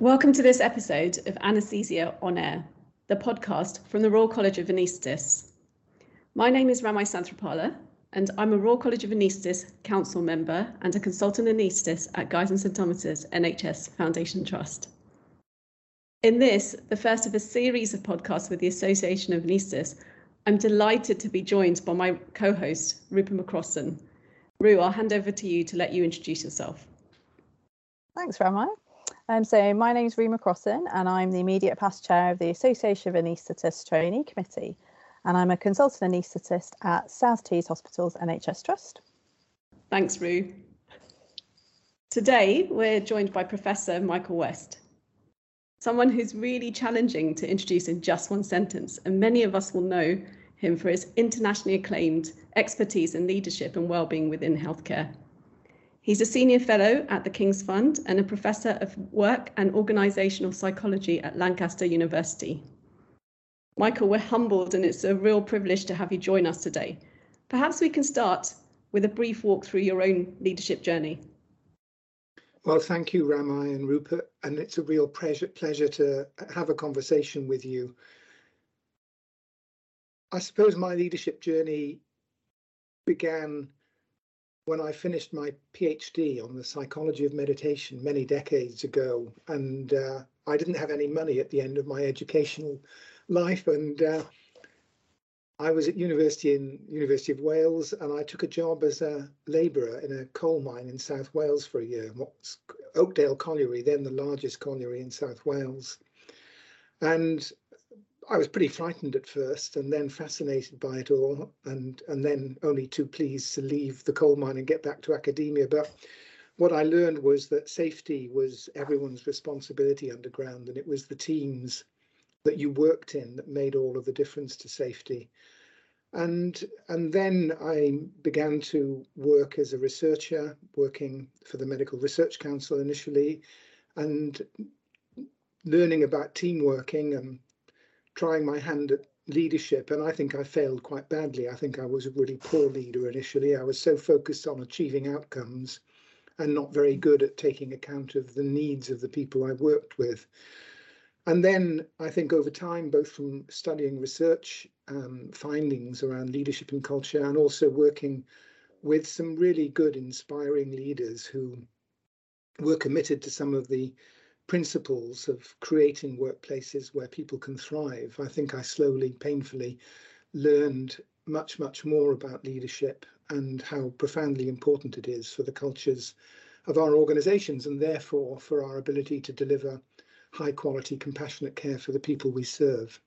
Welcome to this episode of Anaesthesia on Air, the podcast from the Royal College of Anaesthetists. My name is Ramai Santhirapala, and I'm a Royal College of Anaesthetists Council member and a consultant anaesthetist at Guy's and St Thomas's NHS Foundation Trust. In this, the first of a series of podcasts with the Association of Anaesthetists, I'm delighted to be joined by my co-host, Roopa McCrossan. Ru, I'll hand over to you to let you introduce yourself. Thanks, Ramai. Um, so my name is Roopa McCrossan and I'm the immediate past chair of the Association of Anaesthetists Trainee Committee and I'm a consultant anaesthetist at South Tees Hospitals NHS Trust. Thanks, Ru. Today we're joined by Professor Michael West, someone who's really challenging to introduce in just one sentence and many of us will know him for his internationally acclaimed expertise in leadership and well-being within healthcare. He's a senior fellow at the King's Fund and a professor of work and organisational psychology at Lancaster University. Michael, we're humbled and it's a real privilege to have you join us today. Perhaps we can start with a brief walk through your own leadership journey. Well, thank you, Ramai and Roopa, and it's a real pleasure, pleasure to have a conversation with you. I suppose my leadership journey began when I finished my PhD on the psychology of meditation many decades ago, and uh, I didn't have any money at the end of my educational life, and uh, I was at university in University of Wales, and I took a job as a labourer in a coal mine in South Wales for a year. Oakdale Colliery, then the largest colliery in South Wales, and I was pretty frightened at first and then fascinated by it all and and then only too pleased to leave the coal mine and get back to academia. But what I learned was that safety was everyone's responsibility underground and it was the teams that you worked in that made all of the difference to safety. And and then I began to work as a researcher, working for the Medical Research Council initially, and learning about team working and trying my hand at leadership and I think I failed quite badly. I think I was a really poor leader initially. I was so focused on achieving outcomes and not very good at taking account of the needs of the people I worked with. And then I think over time, both from studying research um, findings around leadership and culture and also working with some really good, inspiring leaders who were committed to some of the principles of creating workplaces where people can thrive. I think I slowly, painfully learned much, much more about leadership and how profoundly important it is for the cultures of our organizations and therefore for our ability to deliver high quality, compassionate care for the people we serve.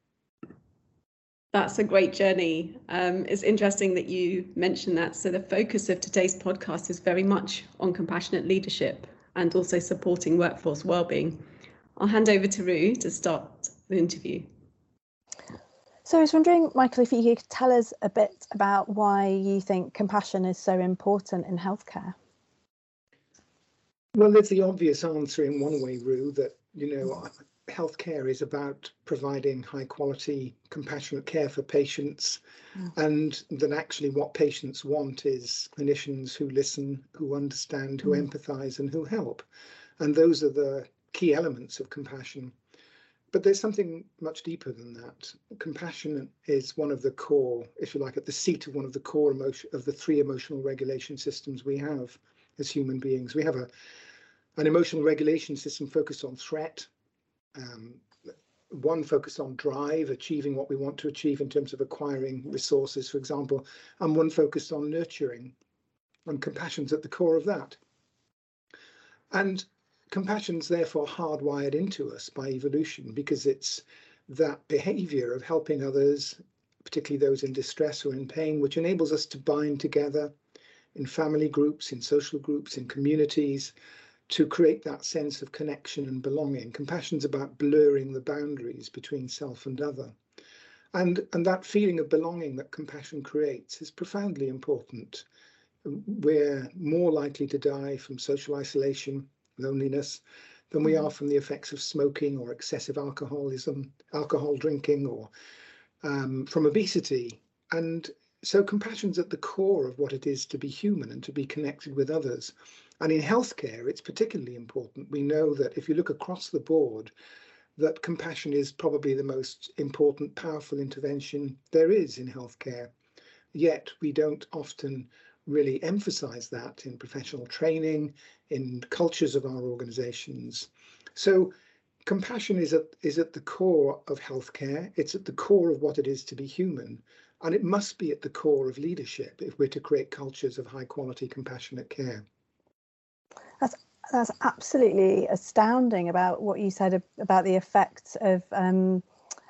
That's a great journey. Um, it's interesting that you mentioned that. So, the focus of today's podcast is very much on compassionate leadership and also supporting workforce wellbeing. I'll hand over to Ru to start the interview. So I was wondering, Michael, if you could tell us a bit about why you think compassion is so important in healthcare. Well, there's the obvious answer in one way, Ru, that you know healthcare is about providing high quality, compassionate care for patients, mm. and that actually what patients want is clinicians who listen, who understand, who mm. empathize, and who help. And those are the key elements of compassion. But there's something much deeper than that. Compassion is one of the core, if you like, at the seat of one of the core emotion of the three emotional regulation systems we have as human beings. We have a an emotional regulation system focused on threat, um, one focused on drive, achieving what we want to achieve in terms of acquiring resources, for example, and one focused on nurturing. And compassion's at the core of that. And compassion's therefore hardwired into us by evolution because it's that behavior of helping others, particularly those in distress or in pain, which enables us to bind together in family groups, in social groups, in communities, to create that sense of connection and belonging. Compassion's about blurring the boundaries between self and other. And, and that feeling of belonging that compassion creates is profoundly important. We're more likely to die from social isolation, loneliness, than we mm-hmm. are from the effects of smoking or excessive alcoholism, alcohol drinking, or um, from obesity. And so compassion's at the core of what it is to be human and to be connected with others. And in healthcare, it's particularly important. We know that if you look across the board, that compassion is probably the most important, powerful intervention there is in healthcare. Yet we don't often really emphasize that in professional training, in cultures of our organizations. So compassion is at, is at the core of healthcare. It's at the core of what it is to be human. And it must be at the core of leadership if we're to create cultures of high quality, compassionate care. That's that's absolutely astounding about what you said about the effects of um,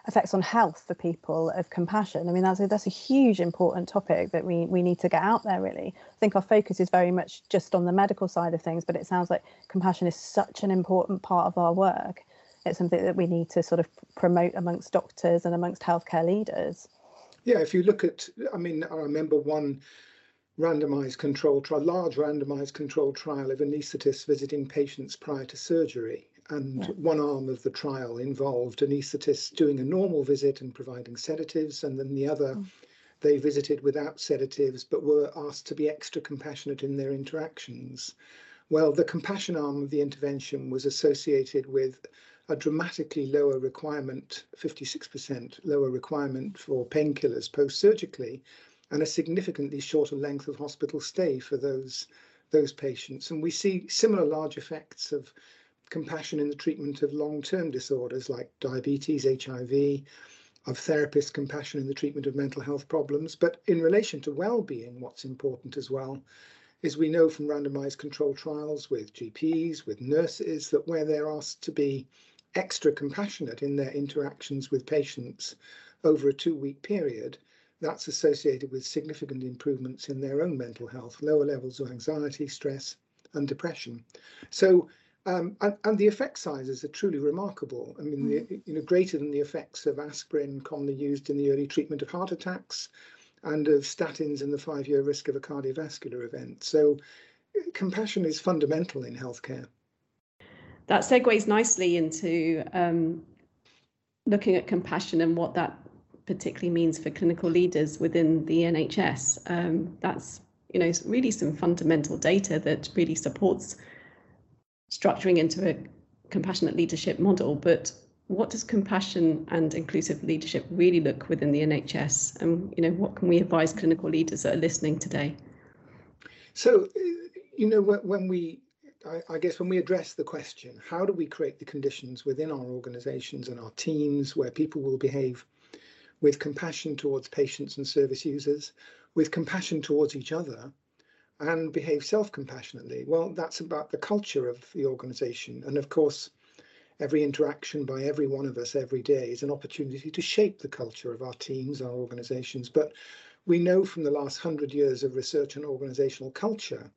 effects on health for people of compassion. I mean, that's a, that's a huge important topic that we we need to get out there. Really, I think our focus is very much just on the medical side of things, but it sounds like compassion is such an important part of our work. It's something that we need to sort of promote amongst doctors and amongst healthcare leaders. Yeah, if you look at, I mean, I remember one randomized control trial, large randomized control trial of anaesthetists visiting patients prior to surgery. And yeah. one arm of the trial involved anaesthetists doing a normal visit and providing sedatives, and then the other, oh. they visited without sedatives but were asked to be extra compassionate in their interactions. Well, the compassion arm of the intervention was associated with a dramatically lower requirement, 56% lower requirement for painkillers post surgically, and a significantly shorter length of hospital stay for those, those patients. And we see similar large effects of compassion in the treatment of long term disorders like diabetes, HIV, of therapist compassion in the treatment of mental health problems. But in relation to well being, what's important as well is we know from randomized control trials with GPs, with nurses, that where they're asked to be extra compassionate in their interactions with patients over a two week period, that's associated with significant improvements in their own mental health, lower levels of anxiety, stress, and depression. So, um, and, and, the effect sizes are truly remarkable. I mean, mm. the, you know, greater than the effects of aspirin commonly used in the early treatment of heart attacks and of statins in the five-year risk of a cardiovascular event. So, compassion is fundamental in healthcare that segues nicely into um, looking at compassion and what that particularly means for clinical leaders within the NHS. Um, that's you know really some fundamental data that really supports structuring into a compassionate leadership model. But what does compassion and inclusive leadership really look within the NHS? And you know what can we advise clinical leaders that are listening today? So you know when we I, guess when we address the question, how do we create the conditions within our organizations and our teams where people will behave with compassion towards patients and service users, with compassion towards each other, and behave self-compassionately? Well, that's about the culture of the organization. And of course, every interaction by every one of us every day is an opportunity to shape the culture of our teams, our organizations. But we know from the last hundred years of research on organizational culture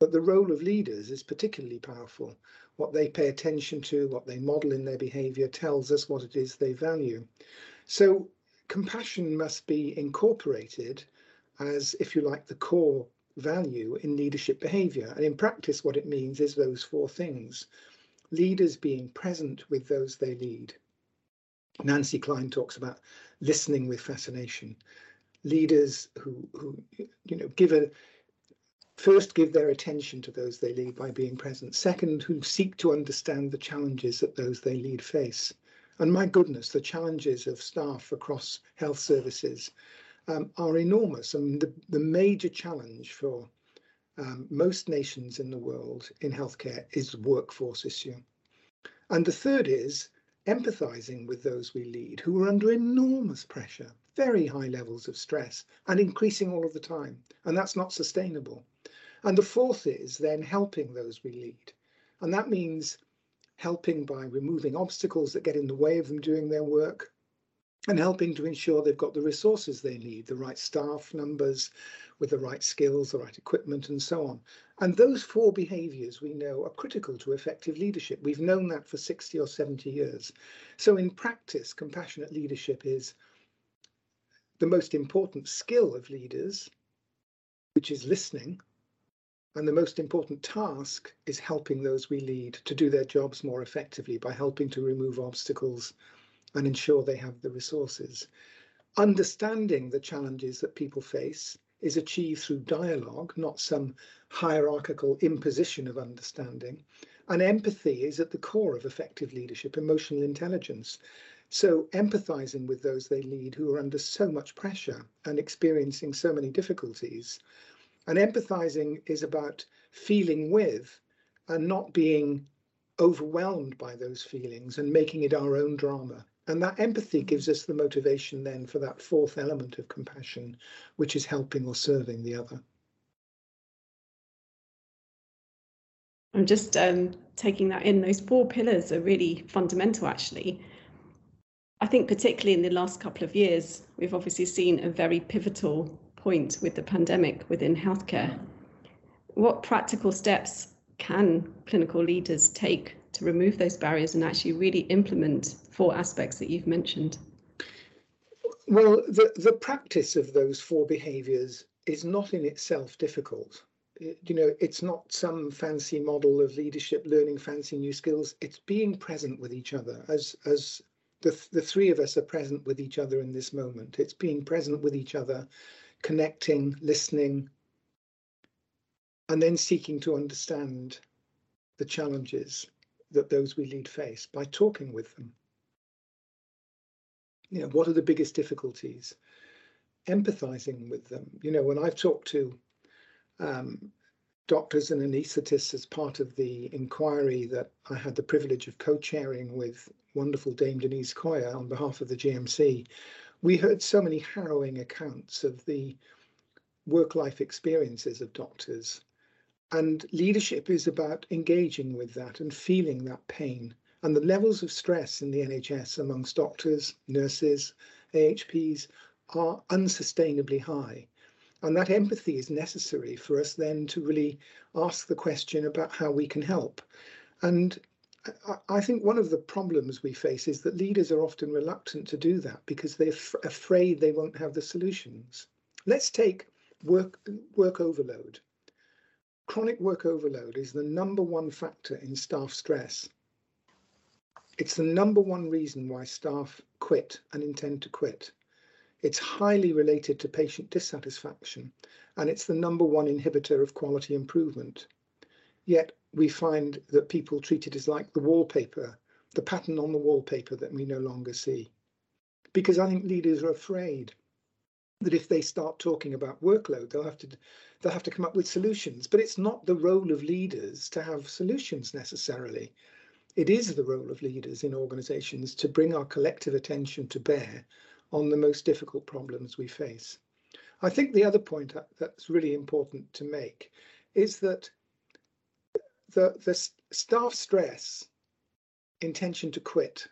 but the role of leaders is particularly powerful. What they pay attention to, what they model in their behavior tells us what it is they value. So compassion must be incorporated as, if you like, the core value in leadership behavior. And in practice, what it means is those four things. Leaders being present with those they lead. Nancy Kline talks about listening with fascination. Leaders who, who you know, give a first give their attention to those they lead by being present. Second, who seek to understand the challenges that those they lead face. And my goodness, the challenges of staff across health services um, are enormous. And the, the major challenge for um, most nations in the world in healthcare is the workforce issue. And the third is empathizing with those we lead who are under enormous pressure, very high levels of stress, and increasing all of the time. And that's not sustainable. And the fourth is then helping those we lead. And that means helping by removing obstacles that get in the way of them doing their work and helping to ensure they've got the resources they need, the right staff numbers with the right skills, the right equipment, and so on. And those four behaviors we know are critical to effective leadership. We've known that for 60 or 70 years. So in practice, compassionate leadership is the most important skill of leaders, which is listening, and the most important task is helping those we lead to do their jobs more effectively by helping to remove obstacles and ensure they have the resources. understanding the challenges that people face is achieved through dialogue, not some hierarchical imposition of understanding. And empathy is at the core of effective leadership, emotional intelligence. So, empathizing with those they lead who are under so much pressure and experiencing so many difficulties. And empathizing is about feeling with and not being overwhelmed by those feelings and making it our own drama. And that empathy gives us the motivation then for that fourth element of compassion, which is helping or serving the other. I'm just um, taking that in. Those four pillars are really fundamental, actually. I think, particularly in the last couple of years, we've obviously seen a very pivotal point with the pandemic within healthcare. What practical steps can clinical leaders take to remove those barriers and actually really implement four aspects that you've mentioned? Well, the, the practice of those four behaviors is not in itself difficult. You know, it's not some fancy model of leadership, learning fancy new skills. It's being present with each other as, as the, the three of us are present with each other in this moment. It's being present with each other, connecting, listening, and then seeking to understand the challenges that those we lead face by talking with them. You know, what are the biggest difficulties? Empathizing with them. You know, when I've talked to um, doctors and anaesthetists as part of the inquiry that I had the privilege of co-chairing with wonderful Dame Denise Coia on behalf of the GMC, we heard so many harrowing accounts of the work-life experiences of doctors and leadership is about engaging with that and feeling that pain. And the levels of stress in the NHS amongst doctors, nurses, AHPs are unsustainably high. And that empathy is necessary for us then to really ask the question about how we can help. And I think one of the problems we face is that leaders are often reluctant to do that because they're afraid they won't have the solutions. Let's take work, work overload. Chronic work overload is the number one factor in staff stress. It's the number one reason why staff quit and intend to quit. It's highly related to patient dissatisfaction, and it's the number one inhibitor of quality improvement. Yet we find that people treat it as like the wallpaper, the pattern on the wallpaper that we no longer see. Because I think leaders are afraid that if they start talking about workload, they'll have to they'll have to come up with solutions. But it's not the role of leaders to have solutions necessarily. It is the role of leaders in organizations to bring our collective attention to bear on the most difficult problems we face. I think the other point uh, that's really important to make is that the, the staff stress, intention to quit,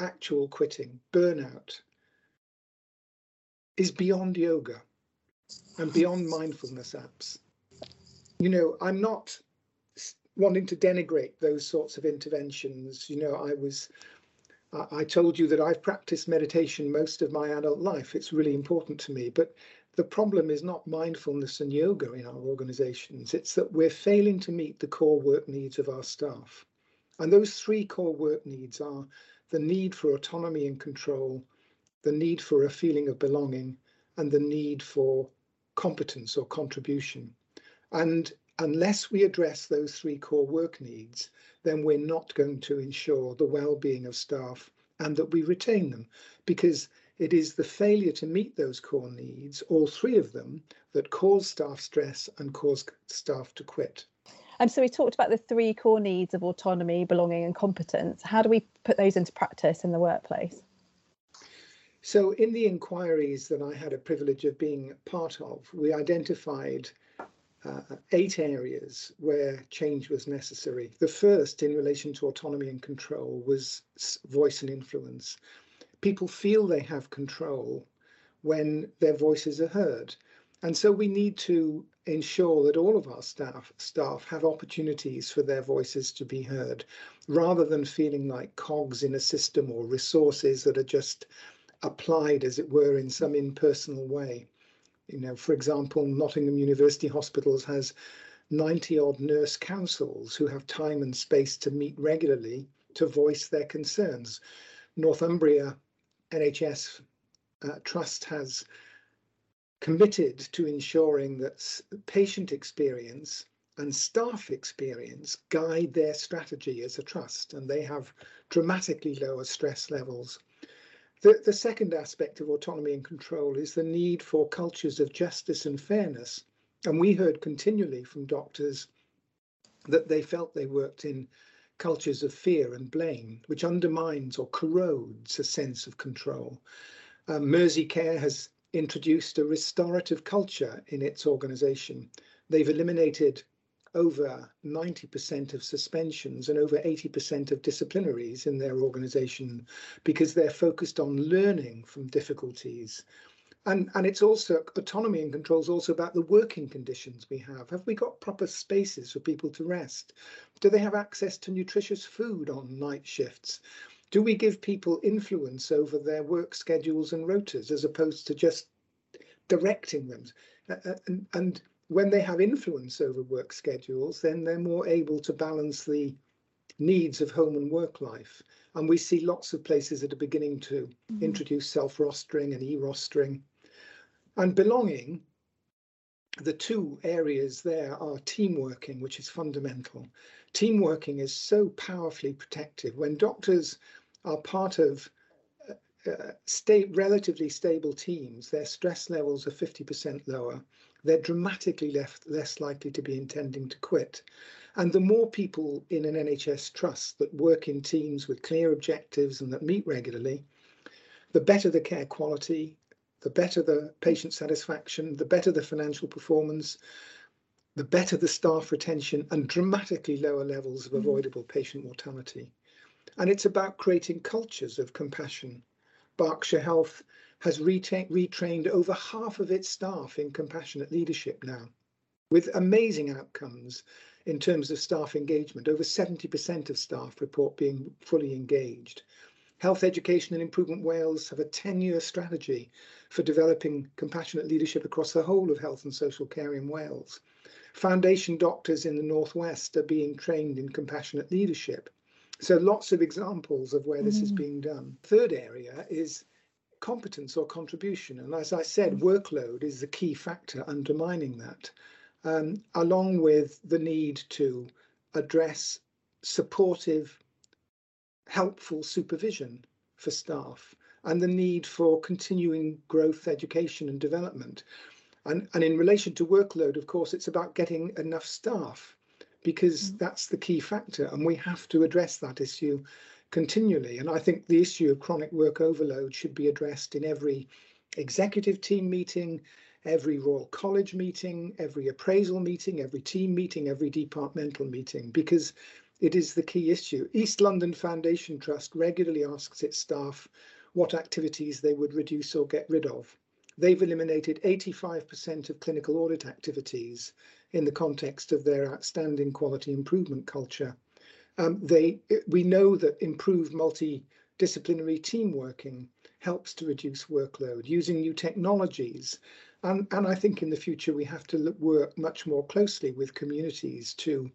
actual quitting, burnout, is beyond yoga and beyond mindfulness apps. You know, I'm not wanting to denigrate those sorts of interventions. You know, I was, I told you that I've practiced meditation most of my adult life. It's really important to me. But the problem is not mindfulness and yoga in our organizations. It's that we're failing to meet the core work needs of our staff. And those three core work needs are the need for autonomy and control, the need for a feeling of belonging, and the need for competence or contribution. And unless we address those three core work needs, then we're not going to ensure the well-being of staff and that we retain them because it is the failure to meet those core needs, all three of them, that cause staff stress and cause staff to quit. And so we talked about the three core needs of autonomy, belonging, and competence. How do we put those into practice in the workplace? So in the inquiries that I had a privilege of being part of, we identified uh, eight areas where change was necessary. The first in relation to autonomy and control was voice and influence. People feel they have control when their voices are heard. And so we need to ensure that all of our staff staff have opportunities for their voices to be heard rather than feeling like cogs in a system or resources that are just applied, as it were, in some impersonal way. You know, for example, Nottingham University Hospitals has 90 odd nurse councils who have time and space to meet regularly to voice their concerns. Northumbria NHS uh, Trust has committed to ensuring that patient experience and staff experience guide their strategy as a trust, and they have dramatically lower stress levels. The, the second aspect of autonomy and control is the need for cultures of justice and fairness. And we heard continually from doctors that they felt they worked in cultures of fear and blame, which undermines or corrodes a sense of control. Um, Mersey Care has introduced a restorative culture in its organisation. They've eliminated over 90% of suspensions and over 80% of disciplinaries in their organisation because they're focused on learning from difficulties. And, and it's also autonomy and control is also about the working conditions we have. Have we got proper spaces for people to rest? Do they have access to nutritious food on night shifts? Do we give people influence over their work schedules and rotas as opposed to just directing them? And, and when they have influence over work schedules, then they're more able to balance the needs of home and work life. And we see lots of places that are beginning to mm-hmm. introduce self rostering and e rostering. And belonging, the two areas there are team working, which is fundamental. Team working is so powerfully protective. When doctors are part of uh, uh state relatively stable teams, their stress levels are 50% lower. They're dramatically less likely to be intending to quit. And the more people in an NHS trust that work in teams with clear objectives and that meet regularly, the better the care quality, the better the patient satisfaction, the better the financial performance, the better the staff retention, and dramatically lower levels of mm-hmm. avoidable patient mortality. And it's about creating cultures of compassion. Berkshire Health has retra- retrained over half of its staff in compassionate leadership now, with amazing outcomes in terms of staff engagement. Over 70% of staff report being fully engaged. Health Education and Improvement Wales have a 10 year strategy for developing compassionate leadership across the whole of health and social care in Wales. Foundation doctors in the Northwest are being trained in compassionate leadership. So lots of examples of where this mm. is being done. Third area is competence or contribution. And as I said, mm. workload is the key factor undermining that, um, along with the need to address supportive, helpful supervision for staff and the need for continuing growth, education and development. And, and in relation to workload, of course, it's about getting enough staff because mm. that's the key factor. And we have to address that issue continually. And I think the issue of chronic work overload should be addressed in every executive team meeting, every Royal College meeting, every appraisal meeting, every team meeting, every departmental meeting, because it is the key issue. East London Foundation Trust regularly asks its staff what activities they would reduce or get rid of. They've eliminated 85% of clinical audit activities in the context of their outstanding quality improvement culture. Um, they, we know that improved multidisciplinary team working helps to reduce workload using new technologies. And, and I think in the future we have to look, work much more closely with communities to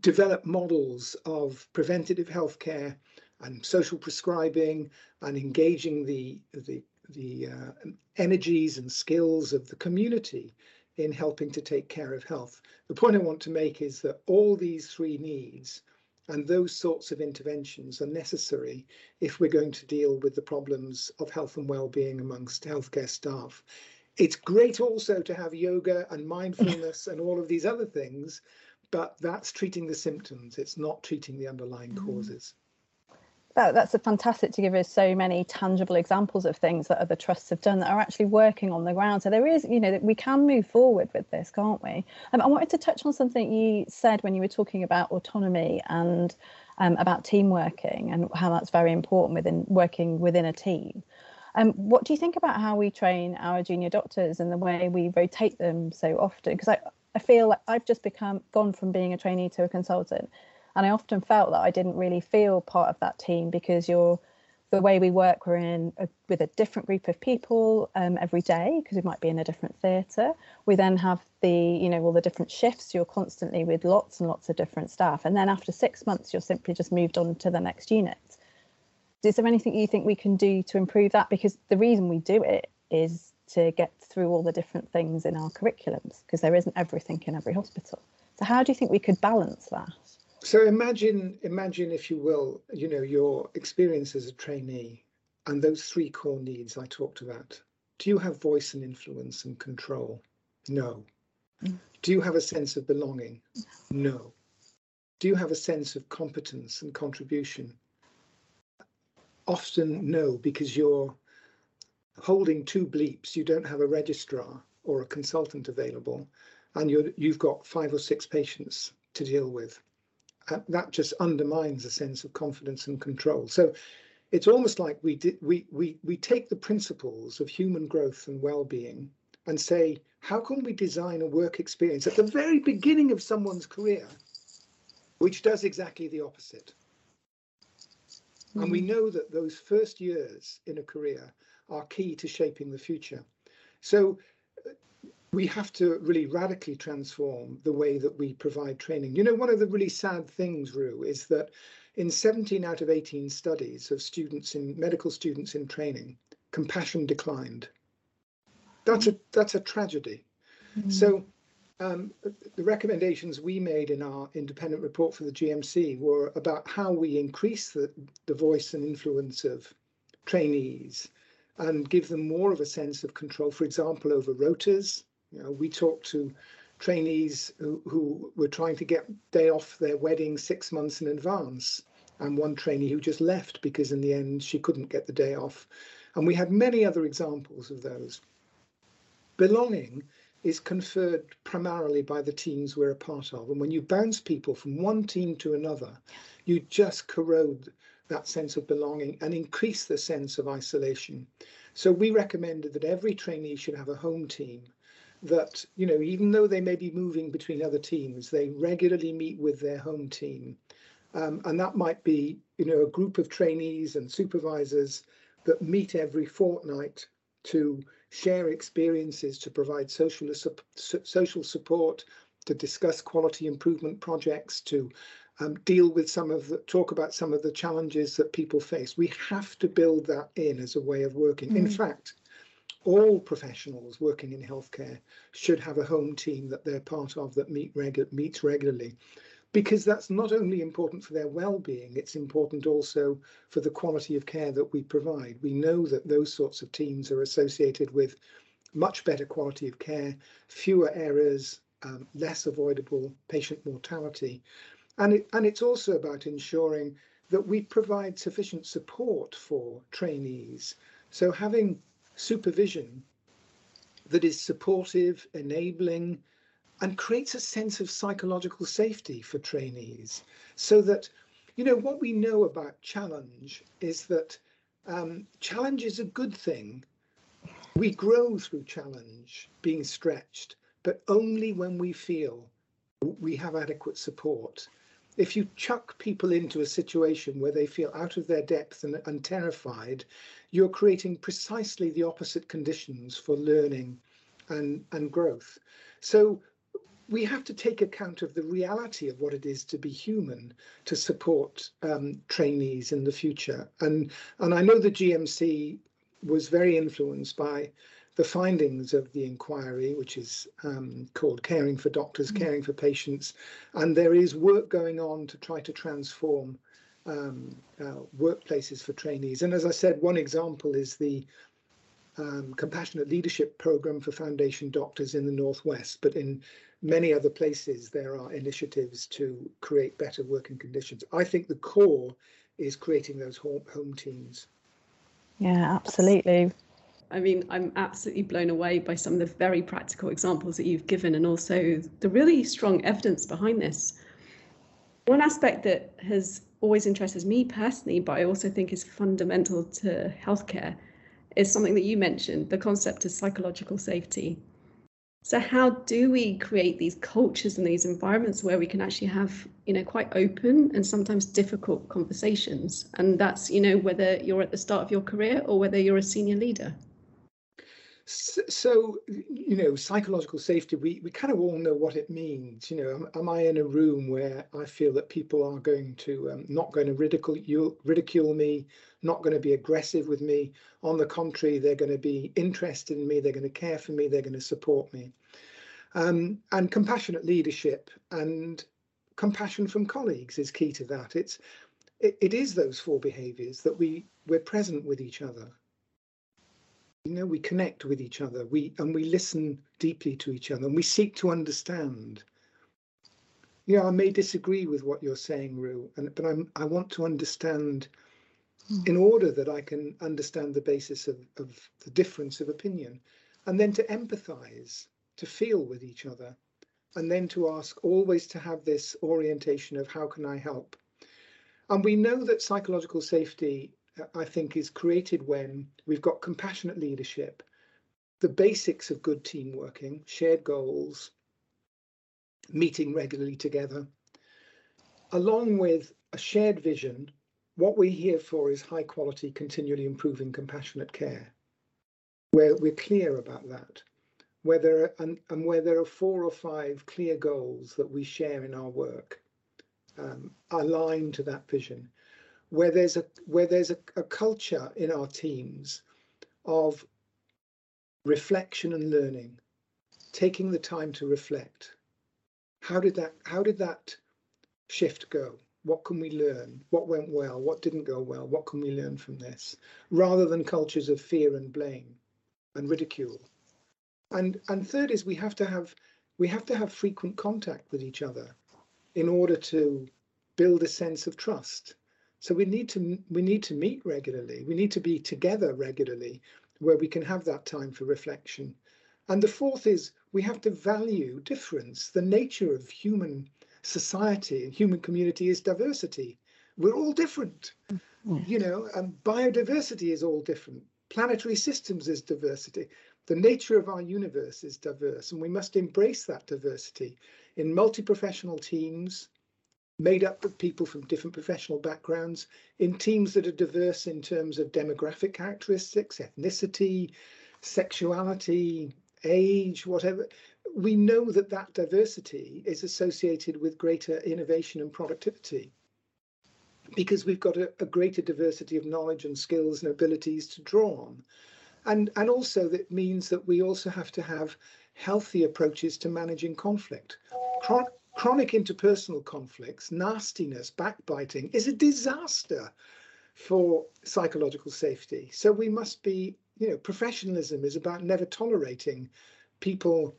develop models of preventative healthcare and social prescribing and engaging the, the, the uh, energies and skills of the community in helping to take care of health. The point I want to make is that all these three needs and those sorts of interventions are necessary if we're going to deal with the problems of health and well-being amongst healthcare staff. It's great also to have yoga and mindfulness and all of these other things, but that's treating the symptoms. It's not treating the underlying mm. causes that, that's a fantastic to give us so many tangible examples of things that other trusts have done that are actually working on the ground. So there is, you know, that we can move forward with this, can't we? Um, I wanted to touch on something you said when you were talking about autonomy and um, about team working and how that's very important within working within a team. Um, what do you think about how we train our junior doctors and the way we rotate them so often? Because I, I feel like I've just become gone from being a trainee to a consultant and I often felt that I didn't really feel part of that team because you're the way we work, we're in a, with a different group of people um, every day because we might be in a different theatre. We then have the, you know, all the different shifts. You're constantly with lots and lots of different staff, and then after six months, you're simply just moved on to the next unit. is there anything you think we can do to improve that? Because the reason we do it is to get through all the different things in our curriculums because there isn't everything in every hospital. So how do you think we could balance that? So imagine, imagine if you will, you know, your experience as a trainee and those three core needs I talked about. Do you have voice and influence and control? No. Mm. Do you have a sense of belonging? No. Do you have a sense of competence and contribution? Often no, because you're holding two bleeps. You don't have a registrar or a consultant available, and you're, you've got five or six patients to deal with uh, that just undermines a sense of confidence and control. So it's almost like we did, we we we take the principles of human growth and well-being and say, how can we design a work experience at the very beginning of someone's career, which does exactly the opposite? Mm. And we hmm. know that those first years in a career are key to shaping the future. So we have to really radically transform the way that we provide training. You know, one of the really sad things, Ru, is that in 17 out of 18 studies of students in medical students in training, compassion declined. That's a that's a tragedy. Mm-hmm. So um, the recommendations we made in our independent report for the GMC were about how we increase the, the voice and influence of trainees and give them more of a sense of control, for example, over rotas, you know, we talked to trainees who, who were trying to get day off their wedding six months in advance, and one trainee who just left because in the end she couldn't get the day off. And we had many other examples of those. Belonging is conferred primarily by the teams we're a part of. And when you bounce people from one team to another, you just corrode that sense of belonging and increase the sense of isolation. So we recommended that every trainee should have a home team that you know even though they may be moving between other teams they regularly meet with their home team um, and that might be you know a group of trainees and supervisors that meet every fortnight to share experiences to provide social social support to discuss quality improvement projects to um, deal with some of the talk about some of the challenges that people face. We have to build that in as a way of working. Mm. in fact all professionals working in healthcare should have a home team that they're part of that meet regu- meets regularly because that's not only important for their well-being it's important also for the quality of care that we provide. We know that those sorts of teams are associated with much better quality of care fewer errors um, less avoidable patient mortality and it, and it's also about ensuring that we provide sufficient support for trainees so having supervision that is supportive, enabling, and creates a sense of psychological safety for trainees. So that, you know, what we know about challenge is that um, challenge is a good thing. We grow through challenge, being stretched, but only when we feel we have adequate support. If you chuck people into a situation where they feel out of their depth and, and terrified, you're creating precisely the opposite conditions for learning and, and growth. So we have to take account of the reality of what it is to be human to support um, trainees in the future. And, and I know the GMC was very influenced by the findings of the inquiry, which is um, called Caring for Doctors, mm. Caring for Patients. And there is work going on to try to transform um, uh, workplaces for trainees. And as I said, one example is the um, compassionate leadership program for foundation doctors in the Northwest, but in many other places there are initiatives to create better working conditions. I think the core is creating those home, home teams. Yeah, absolutely. I mean, I'm absolutely blown away by some of the very practical examples that you've given and also the really strong evidence behind this. One aspect that has always interested me personally, but I also think is fundamental to healthcare, is something that you mentioned the concept of psychological safety. So, how do we create these cultures and these environments where we can actually have, you know, quite open and sometimes difficult conversations? And that's, you know, whether you're at the start of your career or whether you're a senior leader. So, you know, psychological safety, we, we kind of all know what it means. You know, am, am I in a room where I feel that people are going to, um, not going to ridicule, you ridicule me, not going to be aggressive with me? On the contrary, they're going to be interested in me, they're going to care for me, they're going to support me. Um, and compassionate leadership and compassion from colleagues is key to that. It's it, it is those four behaviors that we we're present with each other you know we connect with each other. We and we listen deeply to each other and we seek to understand. You know i may disagree with what you're saying Ru, and but i'm i want to understand mm. in order that i can understand the basis of, of the difference of opinion and then to empathize to feel with each other and then to ask always to have this orientation of how can i help? And we know that psychological safety I think, is created when we've got compassionate leadership, the basics of good team working, shared goals, meeting regularly together, along with a shared vision. What we're here for is high quality, continually improving compassionate care, where we're clear about that, where there are, and, and where there are four or five clear goals that we share in our work um, aligned to that vision where there's a where there's a, a culture in our teams of reflection and learning, taking the time to reflect. How did that how did that shift go? What can we learn? What went well? What didn't go well? What can we learn from this? Rather than cultures of fear and blame and ridicule. And and third is we have to have we have to have frequent contact with each other in order to build a sense of trust so we need to we need to meet regularly. We need to be together regularly where we can have that time for reflection. And the fourth is we have to value difference. The nature of human society and human community is diversity. We're all different. Mm. You know, and biodiversity is all different. Planetary systems is diversity. The nature of our universe is diverse, and we must embrace that diversity in multi-professional teams, made up of people from different professional backgrounds in teams that are diverse in terms of demographic characteristics, ethnicity, sexuality, age, whatever. We know that that diversity is associated with greater innovation and productivity because we've got a, a greater diversity of knowledge and skills and abilities to draw on. And, and also that means that we also have to have healthy approaches to managing conflict. Chron Chronic interpersonal conflicts, nastiness, backbiting is a disaster for psychological safety. So we must be, you know, professionalism is about never tolerating people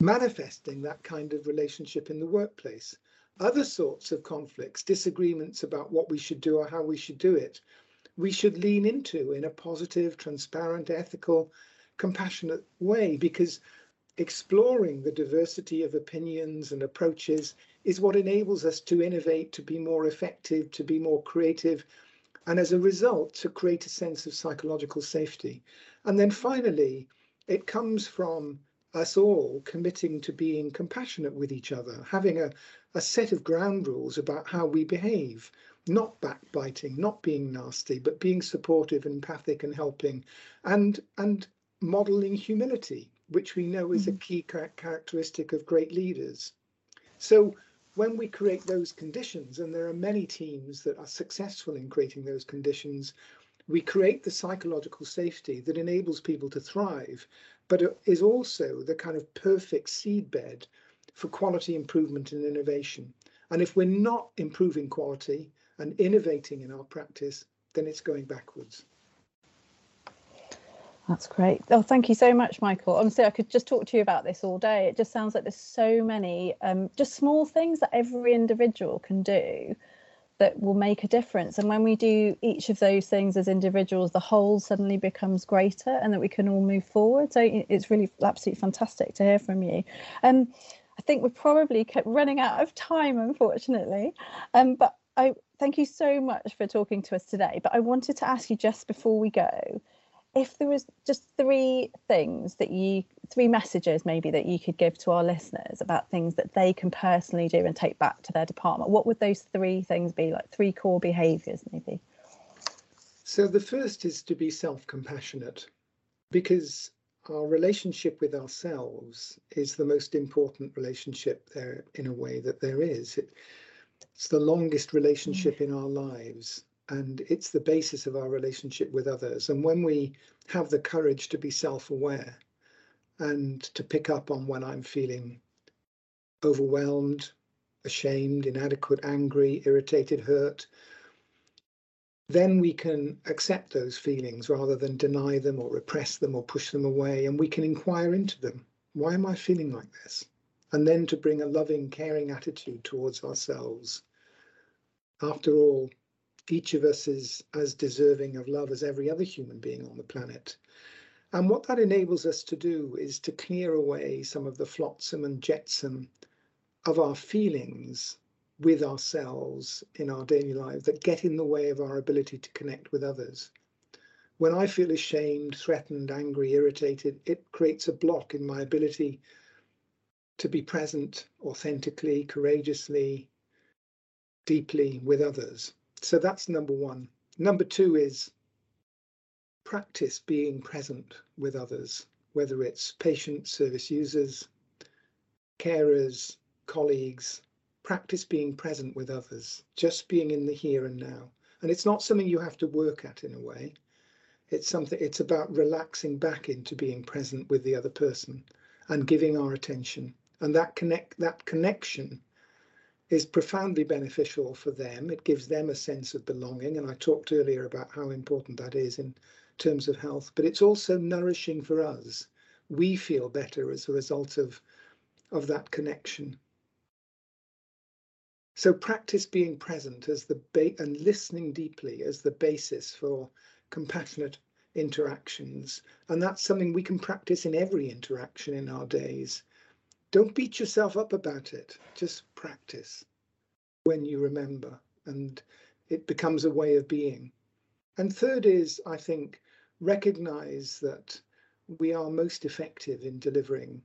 manifesting that kind of relationship in the workplace. Other sorts of conflicts, disagreements about what we should do or how we should do it, we should lean into in a positive, transparent, ethical, compassionate way because exploring the diversity of opinions and approaches is what enables us to innovate, to be more effective, to be more creative, and as a result, to create a sense of psychological safety. And then finally, it comes from us all committing to being compassionate with each other, having a, a set of ground rules about how we behave, not backbiting, not being nasty, but being supportive, empathic, and helping, and and modeling humility which we know is a mm-hmm. key characteristic of great leaders. So when we create those conditions, and there are many teams that are successful in creating those conditions, we create the psychological safety that enables people to thrive, but is also the kind of perfect seedbed for quality improvement and innovation. And if we're not improving quality and innovating in our practice, then it's going backwards. That's great. Oh, thank you so much, Michael. Honestly, I could just talk to you about this all day. It just sounds like there's so many um, just small things that every individual can do that will make a difference. And when we do each of those things as individuals, the whole suddenly becomes greater and that we can all move forward. So it's really absolutely fantastic to hear from you. Um, I think we're probably kept running out of time, unfortunately. Um, but I thank you so much for talking to us today. But I wanted to ask you just before we go if there was just three things that you three messages maybe that you could give to our listeners about things that they can personally do and take back to their department what would those three things be like three core behaviors maybe so the first is to be self-compassionate because our relationship with ourselves is the most important relationship there in a way that there is. It, it's the longest relationship in our lives and it's the basis of our relationship with others. And when we have the courage to be self aware and to pick up on when I'm feeling overwhelmed, ashamed, inadequate, angry, irritated, hurt, then we can accept those feelings rather than deny them or repress them or push them away. And we can inquire into them. Why am I feeling like this? And then to bring a loving, caring attitude towards ourselves. After all, each of us is as deserving of love as every other human being on the planet. And what that enables us to do is to clear away some of the flotsam and jetsam of our feelings with ourselves in our daily lives that get in the way of our ability to connect with others. When I feel ashamed, threatened, angry, irritated, it creates a block in my ability to be present authentically, courageously, deeply with others. So that's number one. Number two is practice being present with others, whether it's patients, service users, carers, colleagues, practice being present with others, just being in the here and now. And it's not something you have to work at in a way. It's something it's about relaxing back into being present with the other person and giving our attention. And that connect that connection is profoundly beneficial for them. It gives them a sense of belonging. And I talked earlier about how important that is in terms of health, but it's also nourishing for us. We feel better as a result of, of that connection. So practice being present as the ba- and listening deeply as the basis for compassionate interactions. And that's something we can practice in every interaction in our days. Don't beat yourself up about it. Just practice when you remember, and it becomes a way of being. And third is, I think, recognize that we are most effective in delivering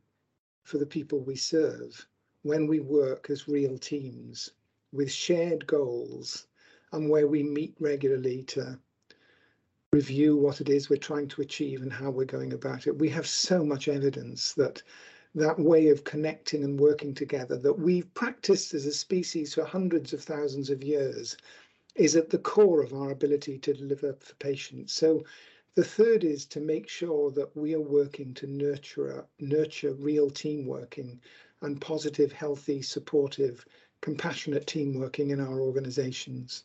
for the people we serve when we work as real teams with shared goals and where we meet regularly to review what it is we're trying to achieve and how we're going about it. We have so much evidence that that way of connecting and working together that we've practiced as a species for hundreds of thousands of years is at the core of our ability to deliver for patients. So the third is to make sure that we are working to nurture nurture real team working and positive, healthy, supportive compassionate team working in our organisations.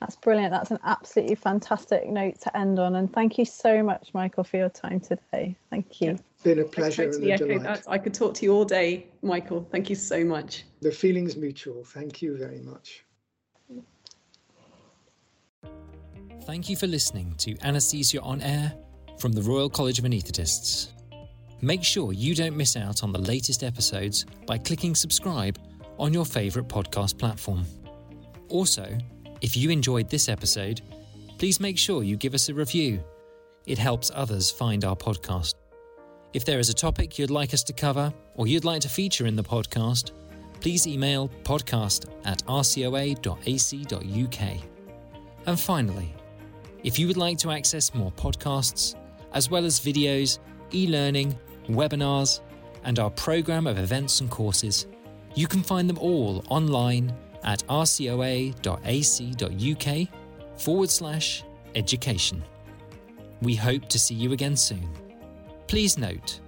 That's brilliant. That's an absolutely fantastic note to end on. And thank you so much, Michael, for your time today. Thank you. It's been a pleasure I totally and a delight. I could talk to you all day, Michael. Thank you so much. The feeling's mutual. Thank you very much. Thank you for listening to Anaesthesia on Air from the Royal College of Anaesthetists. Make sure you don't miss out on the latest episodes by clicking subscribe on your favourite podcast platform. Also, if you enjoyed this episode, please make sure you give us a review. It helps others find our podcast. If there is a topic you'd like us to cover or you'd like to feature in the podcast, please email podcast at rcoa.ac.uk. And finally, if you would like to access more podcasts, as well as videos, e learning, webinars, and our programme of events and courses, you can find them all online at rcoa.ac.uk forward slash education. We hope to see you again soon. Please note,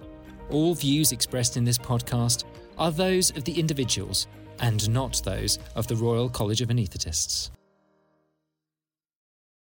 all views expressed in this podcast are those of the individuals and not those of the Royal College of Anaesthetists.